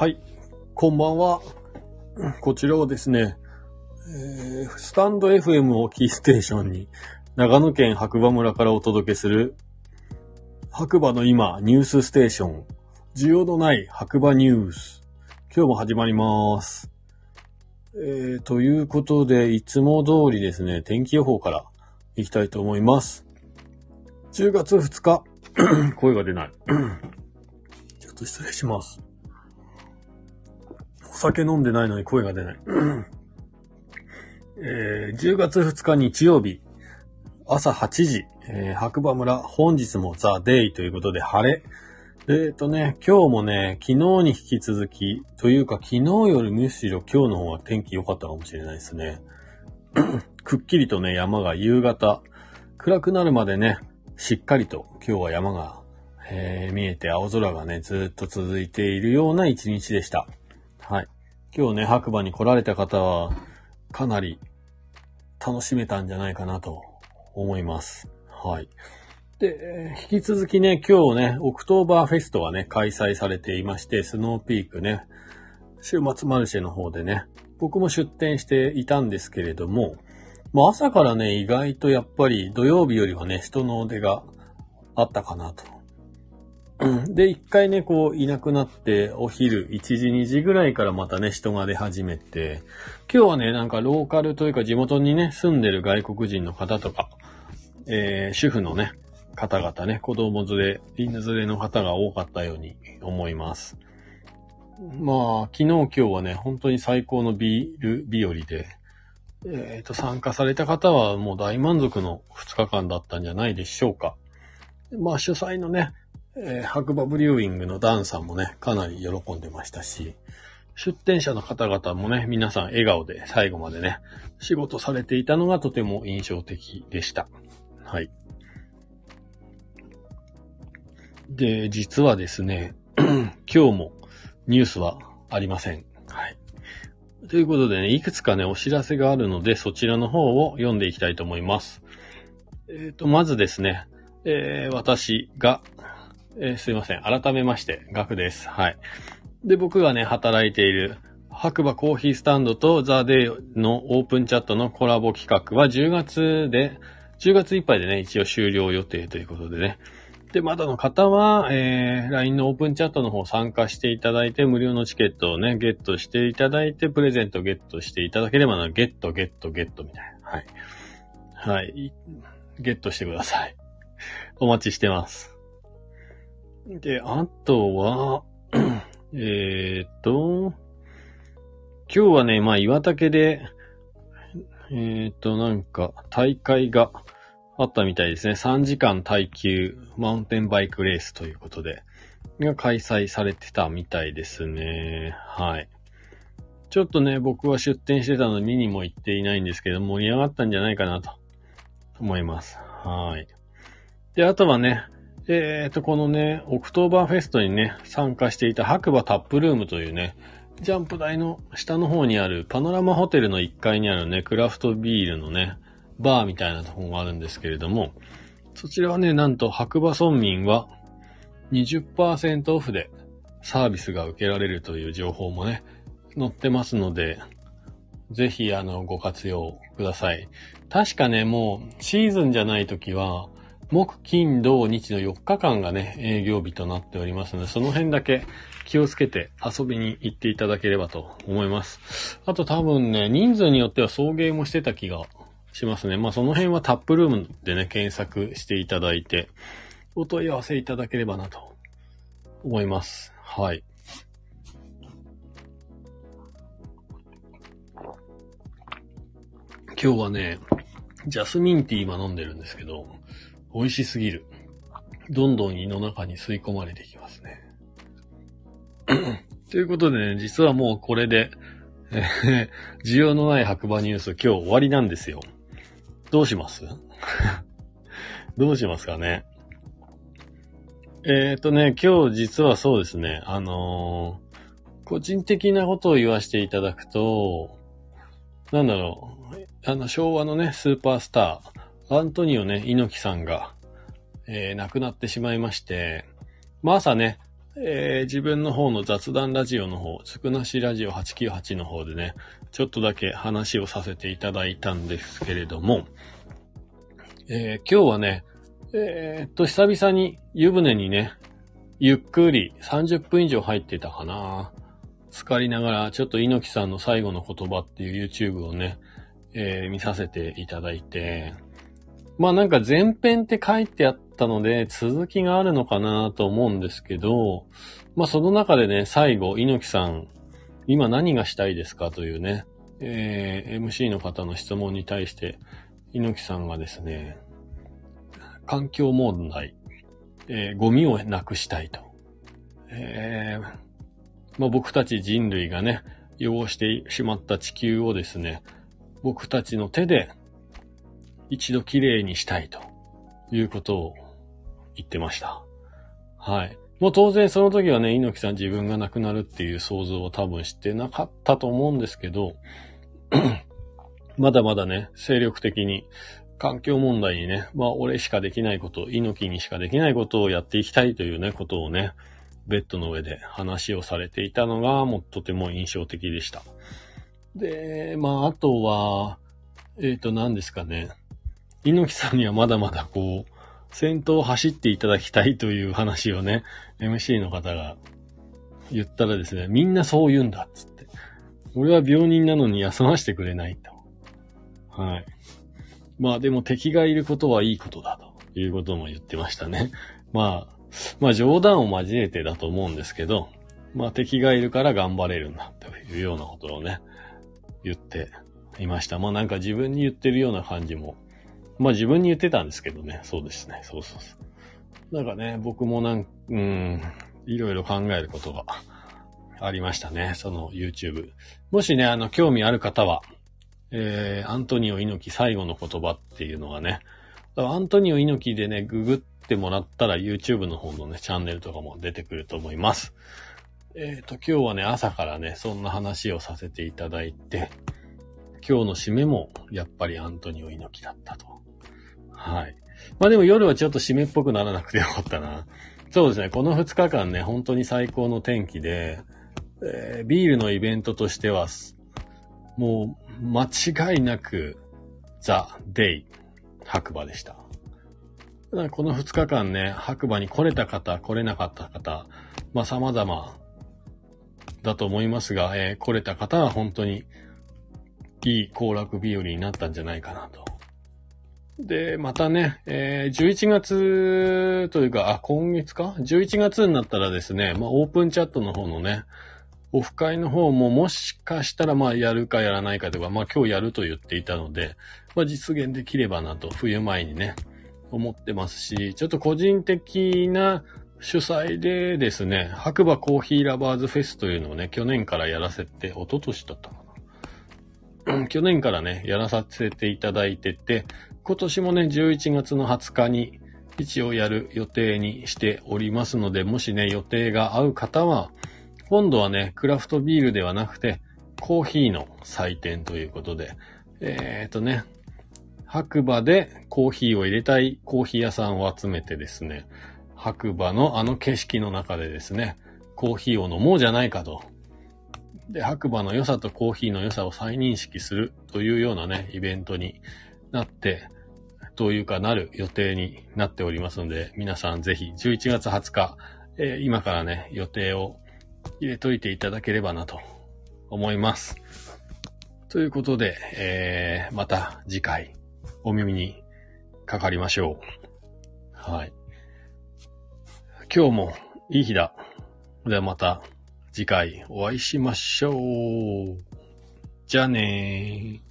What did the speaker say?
はい、こんばんは。こちらはですね、えースタンド FM をキーステーションに、長野県白馬村からお届けする、白馬の今ニュースステーション、需要のない白馬ニュース。今日も始まります。えー、ということで、いつも通りですね、天気予報からいきたいと思います。10月2日、声が出ない。ちょっと失礼します。お酒飲んでないのに声が出ない。えー10月2日日曜日、朝8時、えー白馬村、本日もザ・デイということで晴れ。えっ、とね、今日もね、昨日に引き続き、というか昨日よりむしろ今日の方が天気良かったかもしれないですね。くっきりとね、山が夕方、暗くなるまでね、しっかりと今日は山が、えー見えて青空がね、ずっと続いているような一日でした。はい。今日ね、白馬に来られた方は、かなり楽しめたんじゃないかなと思います。はい。で、引き続きね、今日ね、オクトーバーフェストがね、開催されていまして、スノーピークね、週末マルシェの方でね、僕も出店していたんですけれども、まあ朝からね、意外とやっぱり土曜日よりはね、人の出があったかなと。で、一回ね、こう、いなくなって、お昼1時、2時ぐらいからまたね、人が出始めて、今日はね、なんかローカルというか地元にね、住んでる外国人の方とか、えー、主婦のね、方々ね、子供連れ、犬連れの方が多かったように思います。まあ、昨日今日はね、本当に最高のビール日和で、えっ、と、参加された方はもう大満足の2日間だったんじゃないでしょうか。まあ、主催のね、えー白馬ブリューイングのダンさんもね、かなり喜んでましたし、出店者の方々もね、皆さん笑顔で最後までね、仕事されていたのがとても印象的でした。はい。で、実はですね、今日もニュースはありません。はい。ということでね、いくつかね、お知らせがあるので、そちらの方を読んでいきたいと思います。えっ、と、まずですね、えー私が、えーすいません。改めまして、ガクです。はい。で、僕がね、働いている、白馬コーヒースタンドとザ・デイのオープンチャットのコラボ企画は10月で、10月いっぱいでね、一応終了予定ということでね。で、まだの方は、えー、LINE のオープンチャットの方参加していただいて、無料のチケットをね、ゲットしていただいて、プレゼントゲットしていただければな、ゲット、ゲット、ゲットみたいな。はい。はい。いゲットしてください。お待ちしてます。で、あとは、えーっと、今日はね、まあ、岩竹で、えーっと、なんか、大会があったみたいですね。3時間耐久マウンテンバイクレースということで、が開催されてたみたいですね。はい。ちょっとね、僕は出店してたので見にも行っていないんですけど、盛り上がったんじゃないかなと思います。はい。で、あとはね、えっ、と、このね、オクトーバーフェストにね、参加していた白馬タップルームというね、ジャンプ台の下の方にあるパノラマホテルの1階にあるね、クラフトビールのね、バーみたいなところがあるんですけれども、そちらはね、なんと白馬村民は20%オフでサービスが受けられるという情報もね、載ってますので、ぜひあの、ご活用ください。確かね、もうシーズンじゃない時は、木、金、土、日の4日間がね、営業日となっておりますので、その辺だけ気をつけて遊びに行っていただければと思います。あと多分ね、人数によっては送迎もしてた気がしますね。まあその辺はタップルームでね、検索していただいて、お問い合わせいただければなと思います。はい。今日はね、ジャスミンティー今飲んでるんですけど、美味しすぎる。どんどん胃の中に吸い込まれていきますね。ということでね、実はもうこれで、えー需要のない白馬ニュース今日終わりなんですよ。どうします？どうしますかね？えっ、とね、今日実はそうですね、あのー個人的なことを言わせていただくと、なんだろう、あの、昭和のね、スーパースター、アントニオね、猪木さんが、えー亡くなってしまいまして、まあ朝ね、えー、自分の方の雑談ラジオの方、つくなしラジオ898の方でね、ちょっとだけ話をさせていただいたんですけれども、えー、今日はね、えー、っと、久々に湯船にね、ゆっくり30分以上入ってたかな。浸かりながら、ちょっと猪木さんの最後の言葉っていう YouTube をね、えー、見させていただいて、まあなんか前編って書いてあったので、続きがあるのかなと思うんですけど、まあその中でね、最後、猪木さん、今何がしたいですかというね、えー、MC の方の質問に対して、猪木さんがですね、環境問題、えー、ゴミをなくしたいと。えー、まあ、僕たち人類がね、汚してしまった地球をですね、僕たちの手で一度きれいにしたいということを言ってました。はい。もう当然その時はね、猪木さん自分が亡くなるっていう想像を多分してなかったと思うんですけど、まだまだね、精力的に環境問題にね、まあ俺しかできないこと、猪木にしかできないことをやっていきたいというね、ことをね、ベッドの上で話をされていたのが、もうとても印象的でした。で、まああとは、えっ、ー、と何ですかね、猪木さんにはまだまだこう、先頭を走っていただきたいという話をね、MC の方が言ったらですね、みんなそう言うんだっつって。俺は病人なのに休ませてくれないと。はい。まあでも敵がいることはいいことだということも言ってましたね。まあ、まあ冗談を交えてだと思うんですけど、まあ敵がいるから頑張れるんだというようなことをね、言っていました。まあなんか自分に言ってるような感じも、まあ自分に言ってたんですけどね、そうですね、そうそうそう。なんかね、僕もなん、うん、いろいろ考えることがありましたね、その YouTube。もしね、あの、興味ある方は、えー、アントニオ猪木最後の言葉っていうのがね、アントニオ猪木でね、ググってもらったら YouTube の方のね、チャンネルとかも出てくると思います。えっ、ー、と、今日はね、朝からね、そんな話をさせていただいて、今日の締めもやっぱりアントニオ猪木だったと。はい。まあでも夜はちょっと締めっぽくならなくてよかったな。そうですね、この2日間ね、本当に最高の天気で、えー、ビールのイベントとしては、もう間違いなくザ・デイ白馬でした。この2日間ね、白馬に来れた方、来れなかった方、まあ様々だと思いますが、えー、来れた方は本当にいい行楽日和になったんじゃないかなと。で、またね、えー、11月というか、あ、今月か ?11 月になったらですね、まあオープンチャットの方のね、オフ会の方ももしかしたらまあやるかやらないかとか、まあ今日やると言っていたので、まあ実現できればなと冬前にね、思ってますし、ちょっと個人的な主催でですね、白馬コーヒーラバーズフェスというのをね、去年からやらせて、一昨年だったか。去年からね、やらさせていただいてて、今年もね、11月の20日に一応やる予定にしておりますので、もしね、予定が合う方は、今度はね、クラフトビールではなくて、コーヒーの祭典ということで、えっ、とね、白馬でコーヒーを入れたいコーヒー屋さんを集めてですね、白馬のあの景色の中でですね、コーヒーを飲もうじゃないかと。で、白馬の良さとコーヒーの良さを再認識するというようなね、イベントになって、というかなる予定になっておりますので、皆さんぜひ11月20日、えー、今からね、予定を入れといていただければなと思います。ということで、えー、また次回お耳にかかりましょう。はい。今日もいい日だ。ではまた次回お会いしましょう。じゃあねー。